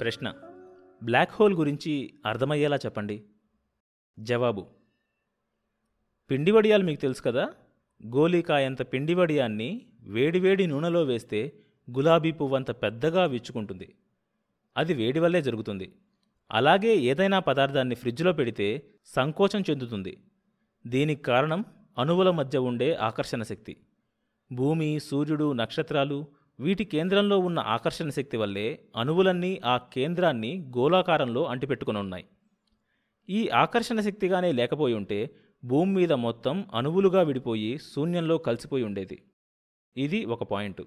ప్రశ్న. Black hole గురించి అర్థమయ్యేలా చెప్పండి. జవాబు. పిండివడియాలు మీకు తెలుసు కదా? గోలికాయంత పిండి వడియాన్ని వేడివేడి నూనెలో వేస్తే గులాబీ పువ్వంత పెద్దగా విచ్చుకుంటుంది. అది వేడి వల్లే జరుగుతుంది. అలాగే ఏదైనా పదార్థాన్ని ఫ్రిడ్జ్లో పెడితే సంకోచం చెందుతుంది. దీనికి కారణం అణువుల మధ్య ఉండే ఆకర్షణ శక్తి. భూమి సూర్యుడు నక్షత్రాలు వీటి కేంద్రంలో ఉన్న ఆకర్షణ శక్తి వల్లే అణువులన్నీ ఆ కేంద్రాన్ని గోళాకారంలో అంటిపెట్టుకుని ఉన్నాయి ఈ ఆకర్షణ శక్తిగానే లేకపోయి ఉంటే భూమి మీద మొత్తం అణువులుగా విడిపోయి శూన్యంలో కలిసిపోయి ఉండేది. ఇది ఒక పాయింట్.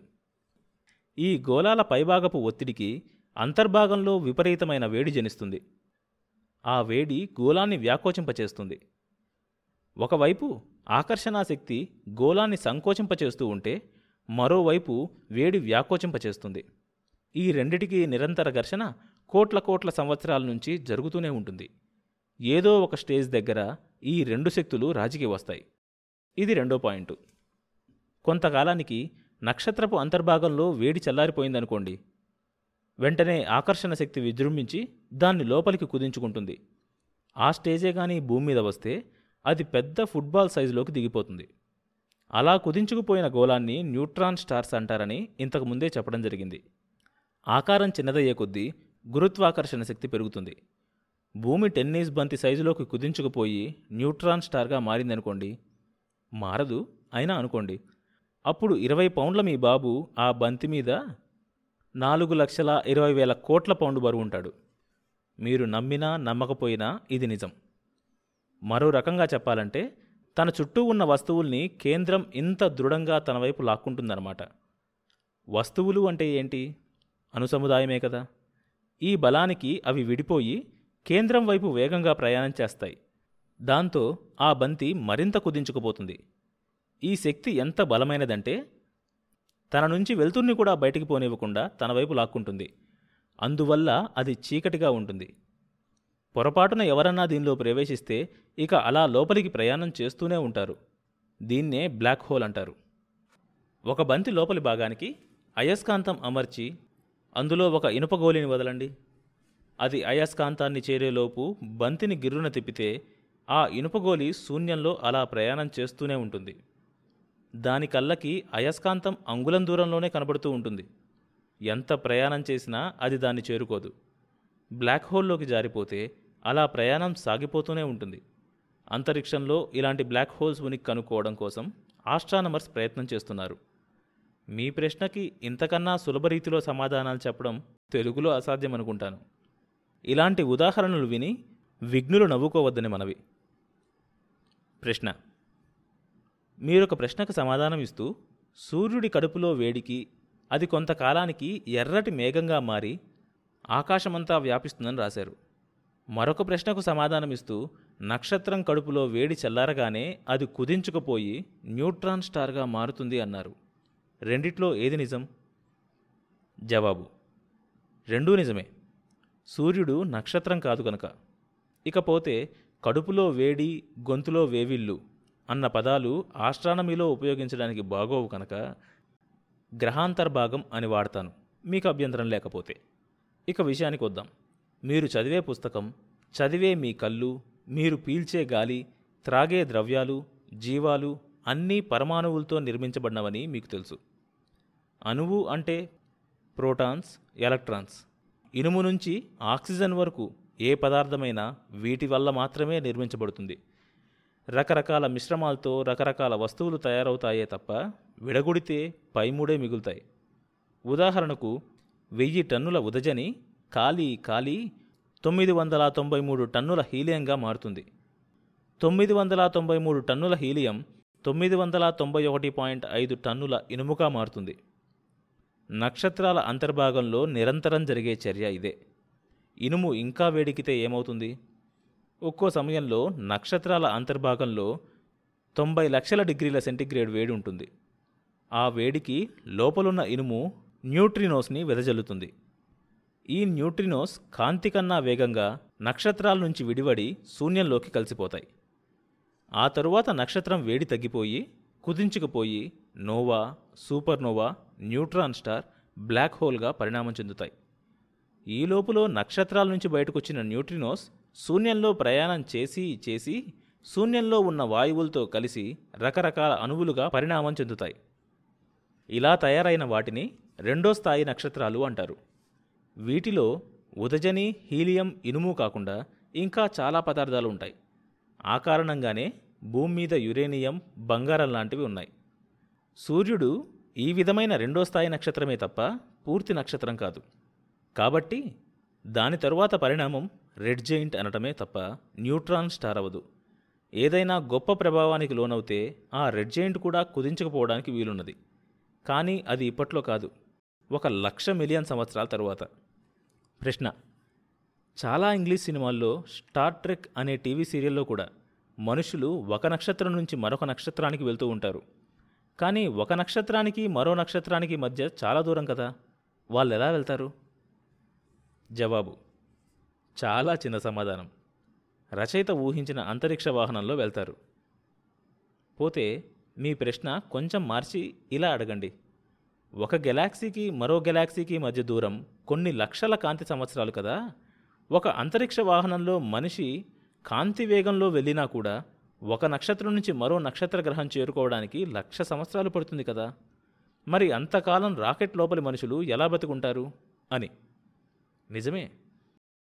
ఈ గోళాల పైభాగపు ఒత్తిడికి అంతర్భాగంలో విపరీతమైన వేడి జనిస్తుంది. ఆ వేడి గోళాన్ని వ్యాకోచింపచేస్తుంది. ఒకవైపు ఆకర్షణాశక్తి గోళాన్ని సంకోచింపచేస్తూ ఉంటే మరోవైపు వేడి వ్యాకోచింపచేస్తుంది. ఈ రెండిటికి నిరంతర ఘర్షణ కోట్ల కోట్ల సంవత్సరాల నుంచి జరుగుతూనే ఉంటుంది. ఏదో ఒక స్టేజ్ దగ్గర ఈ రెండు శక్తులు రాజీకి వస్తాయి. ఇది రెండో పాయింట్. కొంతకాలానికి నక్షత్రపు అంతర్భాగంలో వేడి చల్లారిపోయిందనుకోండి. వెంటనే ఆకర్షణ శక్తి విజృంభించి దాన్ని లోపలికి కుదించుకుంటుంది. ఆ స్టేజే కానీ భూమి మీద వస్తే అది పెద్ద ఫుట్బాల్ సైజులోకి దిగిపోతుంది. అలా కుదించుకుపోయిన గోళాన్ని న్యూట్రాన్ స్టార్స్ అంటారని ఇంతకు ముందే చెప్పడం జరిగింది. ఆకారం చిన్నదయ్యే కొద్దీ గురుత్వాకర్షణ శక్తి పెరుగుతుంది. భూమి టెన్నిస్ బంతి సైజులోకి కుదించుకుపోయి న్యూట్రాన్ స్టార్గా మారిందనుకోండి. మారదు అయినా అనుకోండి. అప్పుడు ఇరవై పౌండ్ల మీ బాబు ఆ బంతి మీద నాలుగు లక్షల ఇరవై వేల కోట్ల పౌండ్ బరువు ఉంటాడు. మీరు నమ్మినా నమ్మకపోయినా ఇది నిజం. మరో రకంగా చెప్పాలంటే తన చుట్టూ ఉన్న వస్తువుల్ని కేంద్రం ఇంత దృఢంగా తన వైపు లాక్కుంటుందన్నమాట. వస్తువులు అంటే ఏంటి? అనుసముదాయమే కదా. ఈ బలానికి అవి విడిపోయి కేంద్రం వైపు వేగంగా ప్రయాణం చేస్తాయి. దాంతో ఆ బంతి మరింత కుదించుకుపోతుంది. ఈ శక్తి ఎంత బలమైనదంటే తన నుంచి వెలుతుర్ని కూడా బయటికి పోనివ్వకుండా తన వైపు లాక్కుంటుంది. అందువల్ల అది చీకటిగా ఉంటుంది. పొరపాటున ఎవరన్నా దీనిలో ప్రవేశిస్తే ఇక అలా లోపలికి ప్రయాణం చేస్తూనే ఉంటారు. దీన్నే బ్లాక్ హోల్ అంటారు. ఒక బంతి లోపలి భాగానికి అయస్కాంతం అమర్చి అందులో ఒక ఇనుప గోలిని వదలండి. అది అయస్కాంతాన్ని చేరేలోపు బంతిని గిర్రున తిప్పితే ఆ ఇనుపగోలి శూన్యంలో అలా ప్రయాణం చేస్తూనే ఉంటుంది. దాని కళ్ళకి అయస్కాంతం అంగుళం దూరంలోనే కనబడుతూ ఉంటుంది. ఎంత ప్రయాణం చేసినా అది దాన్ని చేరుకోదు. బ్లాక్ హోల్లోకి జారిపోతే అలా ప్రయాణం సాగిపోతూనే ఉంటుంది. అంతరిక్షంలో ఇలాంటి బ్లాక్ హోల్స్ ఉనికి కనుక్కోవడం కోసం ఆస్ట్రానమర్స్ ప్రయత్నం చేస్తున్నారు. మీ ప్రశ్నకి ఇంతకన్నా సులభ రీతిలో సమాధానాలు చెప్పడం తెలుగులో అసాధ్యం అనుకుంటాను ఇలాంటి ఉదాహరణలు విని విఘ్నులు నవ్వుకోవద్దని మనవి. ప్రశ్న. మీరొక ప్రశ్నకు సమాధానం ఇస్తూ సూర్యుడి కడుపులో వేడికి అది కొంతకాలానికి ఎర్రటి మేఘంగా మారి ఆకాశమంతా వ్యాపిస్తుందని రాశారు. మరొక ప్రశ్నకు సమాధానమిస్తూ నక్షత్రం కడుపులో వేడి చల్లారగానే అది కుదించుకుపోయి న్యూట్రాన్ స్టార్గా మారుతుంది అన్నారు. రెండిట్లో ఏది నిజం? జవాబు రెండూ నిజమే. సూర్యుడు నక్షత్రం కాదు కనుక ఇకపోతే కడుపులో వేడి గొంతులో వేవిల్లు అన్న పదాలు ఆస్ట్రానమీలో ఉపయోగించడానికి బాగోవు కనుక గ్రహాంతర్భాగం అని వాడతాను. మీకు అభ్యంతరం లేకపోతే. ఇక విషయానికి వద్దాం. మీరు చదివే పుస్తకం చదివే మీ కళ్ళు మీరు పీల్చే గాలి త్రాగే ద్రవ్యాలు జీవాలు అన్నీ పరమాణువులతో నిర్మించబడినవని మీకు తెలుసు. అణువు అంటే ప్రోటాన్స్ ఎలక్ట్రాన్స్. ఇనుము నుంచి ఆక్సిజన్ వరకు ఏ పదార్థమైనా వీటి వల్ల మాత్రమే నిర్మించబడుతుంది. రకరకాల మిశ్రమాలతో రకరకాల వస్తువులు తయారవుతాయే తప్ప విడగొడితే పైముడే మిగులుతాయి. ఉదాహరణకు వెయ్యి టన్నుల ఉదజని ఖాళీ ఖాళీ తొమ్మిది వందల తొంభై మూడు టన్నుల హీలియంగా మారుతుంది. తొమ్మిది వందల తొంభై మూడు టన్నుల హీలియం తొమ్మిది వందల తొంభై ఒకటి పాయింట్ ఐదు టన్నుల ఇనుముగా మారుతుంది. నక్షత్రాల అంతర్భాగంలో నిరంతరం జరిగే చర్య ఇదే. ఇనుము ఇంకా వేడికితే ఏమవుతుంది? ఒక్కో సమయంలో నక్షత్రాల అంతర్భాగంలో తొంభై లక్షల డిగ్రీల సెంటీగ్రేడ్ వేడి ఉంటుంది. ఆ వేడికి లోపలున్న ఇనుము న్యూట్రినోస్ని వెదజల్లుతుంది. ఈ న్యూట్రినోస్ కాంతి కన్నా వేగంగా నక్షత్రాల నుంచి విడివడి శూన్యంలోకి కలిసిపోతాయి. ఆ తరువాత నక్షత్రం వేడి తగ్గిపోయి కుదించుకుపోయి nova supernova neutron star black హోల్గా పరిణామం చెందుతాయి. ఈ లోపులో నక్షత్రాల నుంచి బయటకొచ్చిన న్యూట్రినోస్ శూన్యంలో ప్రయాణం చేసి చేసి శూన్యంలో ఉన్న వాయువులతో కలిసి రకరకాల అణువులుగా పరిణామం చెందుతాయి. ఇలా తయారైన వాటిని రెండో స్థాయి నక్షత్రాలు అంటారు. వీటిలో ఉదజని హీలియం ఇనుము కాకుండా ఇంకా చాలా పదార్థాలు ఉంటాయి. ఆ కారణంగానే భూమి మీద యురేనియం బంగారం లాంటివి ఉన్నాయి. సూర్యుడు ఈ విధమైన రెండో స్థాయి నక్షత్రమే తప్ప పూర్తి నక్షత్రం కాదు. కాబట్టి దాని తరువాత పరిణామం రెడ్ జెయింట్ అనటమే తప్ప న్యూట్రాన్ స్టార్ అవ్వదు. ఏదైనా గొప్ప ప్రభావానికి లోనవుతే ఆ రెడ్ జెయింట్ కూడా కుదించకపోవడానికి వీలున్నది. కానీ అది ఇప్పట్లో కాదు. ఒక లక్ష మిలియన్ సంవత్సరాల తరువాత. ప్రశ్న. చాలా ఇంగ్లీష్ సినిమాల్లో స్టార్ ట్రెక్ అనే టీవీ సీరియల్లో కూడా మనుషులు ఒక నక్షత్రం నుంచి మరొక నక్షత్రానికి వెళ్తూ ఉంటారు. కానీ ఒక నక్షత్రానికి మరో నక్షత్రానికి మధ్య చాలా దూరం కదా. వాళ్ళు ఎలా వెళ్తారు? జవాబు. చాలా చిన్న సమాధానం. రచయిత ఊహించిన అంతరిక్ష వాహనంలో వెళ్తారు. పోతే మీ ప్రశ్న కొంచెం మార్చి ఇలా అడగండి. ఒక గెలాక్సీకి మరో గెలాక్సీకి మధ్య దూరం కొన్ని లక్షల కాంతి సంవత్సరాలు కదా. ఒక అంతరిక్ష వాహనంలో మనిషి కాంతి వేగంలో వెళ్ళినా కూడా ఒక నక్షత్రం నుంచి మరో నక్షత్ర గ్రహం చేరుకోవడానికి లక్ష సంవత్సరాలు పడుతుంది కదా. మరి అంతకాలం రాకెట్ లోపలి మనుషులు ఎలా బతుకుంటారు? అని. నిజమే.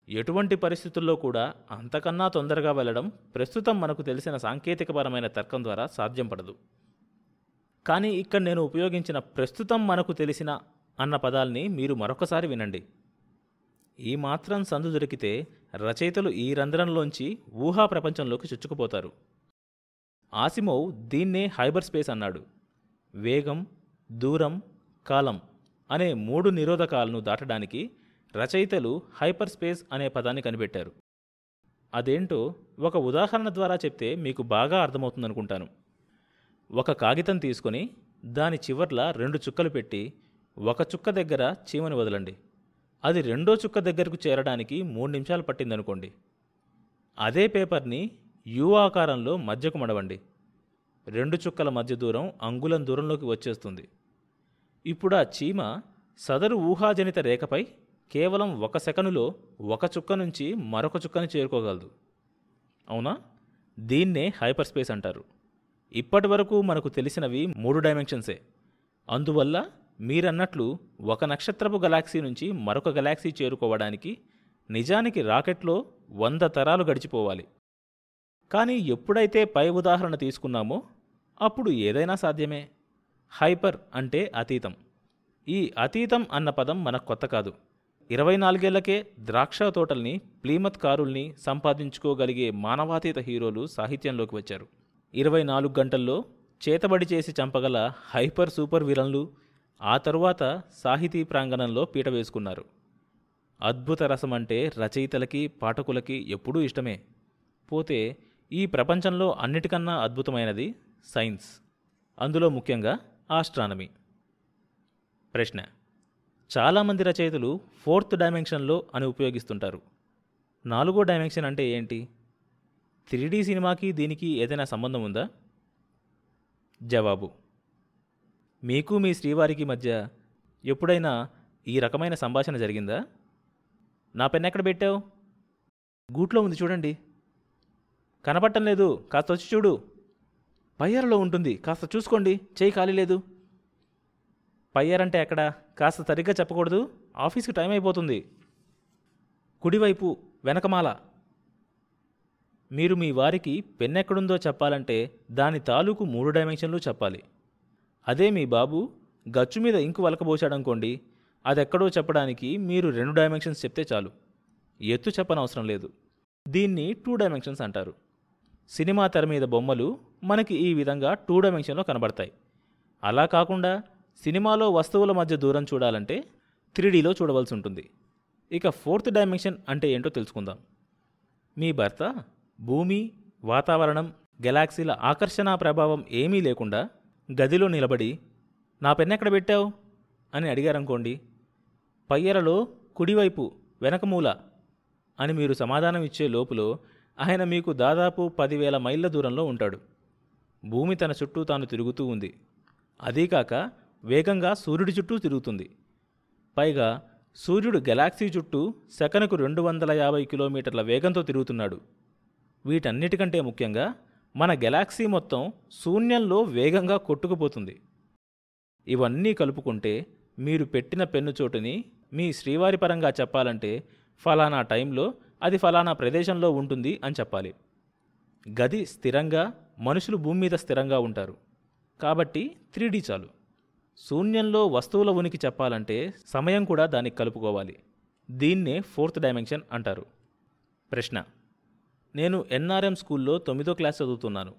ఎటువంటి పరిస్థితుల్లో కూడా అంతకన్నా తొందరగా వెళ్ళడం ప్రస్తుతం మనకు తెలిసిన సాంకేతికపరమైన తర్కం ద్వారా సాధ్యం పడదు. కానీ ఇక్కడ నేను ఉపయోగించిన ప్రస్తుతం మనకు తెలిసిన అన్న పదాల్ని మీరు మరొకసారి వినండి. ఈ మాత్రం సందు దొరికితే రచయితలు ఈ రంధ్రంలోంచి ఊహా ప్రపంచంలోకి చుచ్చుకుపోతారు. ఆసిమోవ్ దీన్నే హైబర్ స్పేస్ అన్నాడు. వేగం దూరం కాలం అనే మూడు నిరోధకాలను దాటడానికి రచయితలు హైపర్ స్పేస్ అనే పదాన్ని కనిపెట్టారు. అదేంటో ఒక ఉదాహరణ ద్వారా చెప్తే మీకు బాగా అర్థమవుతుందనుకుంటాను. ఒక కాగితం తీసుకొని దాని చివర్ల రెండు చుక్కలు పెట్టి ఒక చుక్క దగ్గర చీమని వదలండి. అది రెండో చుక్క దగ్గరకు చేరడానికి మూడు నిమిషాలు పట్టిందనుకోండి. అదే పేపర్ని యు ఆకారంలో మధ్యకు మడవండి. రెండు చుక్కల మధ్య దూరం అంగుళం దూరంలోకి వచ్చేస్తుంది. ఇప్పుడు ఆ చీమ సదరు ఊహాజనిత రేఖపై కేవలం ఒక సెకనులో ఒక చుక్క నుంచి మరొక చుక్కను చేరుకోగలదు. అవునా? దీన్నే హైపర్ స్పేస్ అంటారు. ఇప్పటి వరకు మనకు తెలిసినవి మూడు డైమెన్షన్సే. అందువల్ల మీరన్నట్లు ఒక నక్షత్రపు గెలాక్సీ నుంచి మరొక గెలాక్సీ చేరుకోవడానికి నిజానికి రాకెట్లో వంద తరాలు గడిచిపోవాలి. కానీ ఎప్పుడైతే పై ఉదాహరణ తీసుకున్నామో అప్పుడు ఏదైనా సాధ్యమే. హైపర్ అంటే అతీతం. ఈ అతీతం అన్న పదం మనకు కొత్త కాదు. ఇరవై నాలుగేళ్ళకే ద్రాక్ష తోటల్ని ప్లీమత్ కారుల్ని సంపాదించుకోగలిగే మానవాతీత హీరోలు సాహిత్యంలోకి వచ్చారు. ఇరవై నాలుగు గంటల్లో చేతబడి చేసి చంపగల హైపర్ సూపర్ విలన్లు ఆ తరువాత సాహితీ ప్రాంగణంలో పీట వేసుకున్నారు. అద్భుత రసం అంటే రచయితలకి పాఠకులకి ఎప్పుడూ ఇష్టమే. పోతే ఈ ప్రపంచంలో అన్నిటికన్నా అద్భుతమైనది సైన్స్. అందులో ముఖ్యంగా ఆస్ట్రానమీ. ప్రశ్న. చాలామంది రచయితలు ఫోర్త్ డైమెన్షన్లో అని ఉపయోగిస్తుంటారు. నాలుగో డైమెన్షన్ అంటే ఏంటి? త్రీ సినిమాకి దీనికి ఏదైనా సంబంధం ఉందా? జవాబు. మీకు మీ శ్రీవారికి మధ్య ఎప్పుడైనా ఈ రకమైన సంభాషణ జరిగిందా? నా పెన్ ఎక్కడ పెట్టావు? గూట్లో ఉంది చూడండి. కనపడటం లేదు. కాస్త వచ్చి చూడు. పయ్యారలో ఉంటుంది. కాస్త చూసుకోండి. చేయి ఖాళీ లేదు. పయ్యారంటే ఎక్కడ? కాస్త సరిగ్గా చెప్పకూడదు. ఆఫీస్కి టైం అయిపోతుంది. కుడివైపు వెనకమాల. మీరు మీ వారికి పెన్ ఎక్కడుందో చెప్పాలంటే దాని తాలూకు మూడు డైమెన్షన్లు చెప్పాలి. అదే మీ బాబు గచ్చు మీద ఇంకు వలకబోసాడనుకోండి అదెక్కడో చెప్పడానికి మీరు రెండు డైమెన్షన్స్ చెప్తే చాలు. ఎత్తు చెప్పనవసరం లేదు. దీన్ని టూ డైమెన్షన్స్ అంటారు. సినిమా తెర మీద బొమ్మలు మనకి ఈ విధంగా టూ డైమెన్షన్లో కనబడతాయి. అలా కాకుండా సినిమాలో వస్తువుల మధ్య దూరం చూడాలంటే త్రీడీలో చూడవలసి ఉంటుంది ఇక ఫోర్త్ డైమెన్షన్ అంటే ఏంటో తెలుసుకుందాం. మీ భర్త భూమి వాతావరణం గెలాక్సీల ఆకర్షణ ప్రభావం ఏమీ లేకుండా గదిలో నిలబడి నా పెన్ ఎక్కడ పెట్టావు? అని అడిగారనుకోండి. పయ్యరలో కుడివైపు వెనకమూల అని మీరు సమాధానం ఇచ్చే లోపులో ఆయన మీకు దాదాపు పదివేల మైళ్ళ దూరంలో ఉంటాడు. భూమి తన చుట్టూ తాను తిరుగుతూ ఉంది. అదీకాక వేగంగా సూర్యుడి చుట్టూ తిరుగుతుంది. పైగా సూర్యుడు గెలాక్సీ చుట్టూ సెకనుకు రెండు వందల యాభై కిలోమీటర్ల వేగంతో తిరుగుతున్నాడు. వీటన్నిటికంటే ముఖ్యంగా మన గెలాక్సీ మొత్తం శూన్యంలో వేగంగా కొట్టుకుపోతుంది. ఇవన్నీ కలుపుకుంటే మీరు పెట్టిన పెన్ను చోటుని మీ శ్రీవారి పరంగా చెప్పాలంటే ఫలానా టైంలో అది ఫలానా ప్రదేశంలో ఉంటుంది అని చెప్పాలి. గది స్థిరంగా మనుషులు భూమి మీద స్థిరంగా ఉంటారు. కాబట్టి త్రీడీ చాలు. శూన్యంలో వస్తువుల ఉనికి చెప్పాలంటే సమయం కూడా దానికి కలుపుకోవాలి. దీన్నే ఫోర్త్ డైమెన్షన్ అంటారు. ప్రశ్న నేను ఎన్ఆర్ఎం స్కూల్లో తొమ్మిదో క్లాస్ చదువుతున్నాను.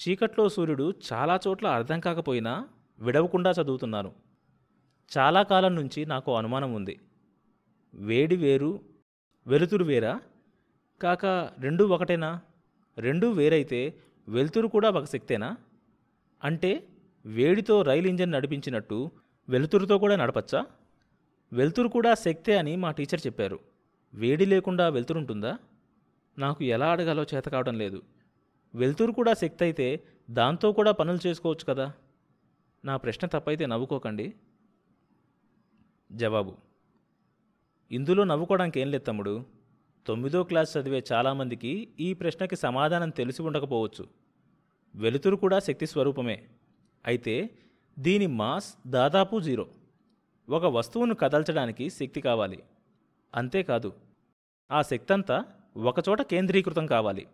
చీకట్లో సూర్యుడు చాలా చోట్ల అర్థం కాకపోయినా విడవకుండా చదువుతున్నాను. చాలా కాలం నుంచి నాకు అనుమానం ఉంది. వేడి వేరు వెలుతురు వేరా? కాక రెండూ ఒకటేనా? రెండూ వేరైతే వెలుతురు కూడా ఒక శక్తేనా? అంటే వేడితో రైలు ఇంజన్ నడిపించినట్టు వెలుతురుతో కూడా నడపచ్చా? వెలుతురు కూడా శక్తే అని మా టీచర్ చెప్పారు. వేడి లేకుండా వెలుతురుంటుందా? నాకు ఎలా అడగాలో చేత కావడం లేదు. వెలుతురు కూడా శక్తి అయితే దాంతో కూడా పనులు చేసుకోవచ్చు కదా? నా ప్రశ్న తప్పైతే నవ్వుకోకండి. జవాబు. ఇందులో నవ్వుకోవడానికి ఏం లేదు తమ్ముడు. తొమ్మిదో క్లాస్ చదివే చాలామందికి ఈ ప్రశ్నకి సమాధానం తెలిసి ఉండకపోవచ్చు. వెలుతురు కూడా శక్తి స్వరూపమే. అయితే దీని మాస్ దాదాపు జీరో. ఒక వస్తువును కదల్చడానికి శక్తి కావాలి. అంతేకాదు ఆ శక్తంతా ఒకచోట కేంద్రీకృతం కావాలి.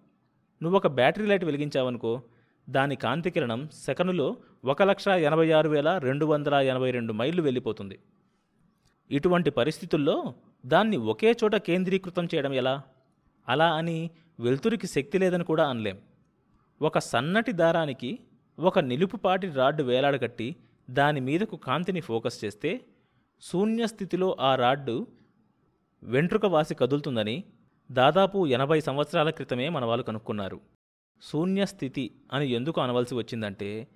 నువ్వు ఒక బ్యాటరీ లైట్ వెలిగించావనుకో దాని కాంతి కిరణం సెకనులో ఒక లక్ష ఎనభై ఆరు వేల రెండు వందల ఎనభై రెండు మైళ్ళు వెళ్ళిపోతుంది. ఇటువంటి పరిస్థితుల్లో దాన్ని ఒకే చోట కేంద్రీకృతం చేయడం ఎలా? అలా అని వెలుతురికి శక్తి లేదని కూడా అనలేం. ఒక సన్నటి దారానికి ఒక నిలుపుపాటి రాడ్డు వేలాడగట్టి దాని మీదకు కాంతిని ఫోకస్ చేస్తే శూన్య స్థితిలో ఆ రాడ్డు వెంట్రుక వాసి కదులుతుందని దాదాపు ఎనభై సంవత్సరాల క్రితమే మన వాళ్ళు కనుక్కున్నారు. శూన్య స్థితి అని ఎందుకు అనవలసి వచ్చిందంటే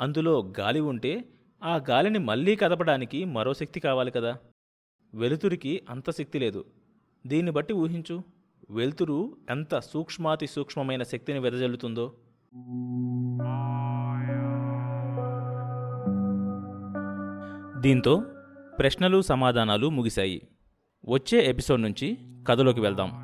అందులో గాలి ఉంటే ఆ గాలిని మళ్ళీ కదపడానికి మరో శక్తి కావాలి కదా. వెలుతురికి అంత శక్తి లేదు. దీన్ని బట్టి ఊహించు వెలుతురు ఎంత సూక్ష్మాతి సూక్ష్మమైన శక్తిని వెదజల్లుతుందో. దీంతో ప్రశ్నలు సమాధానాలు ముగిశాయి. వచ్చే ఎపిసోడ్ నుంచి కథలోకి వెళ్దాం.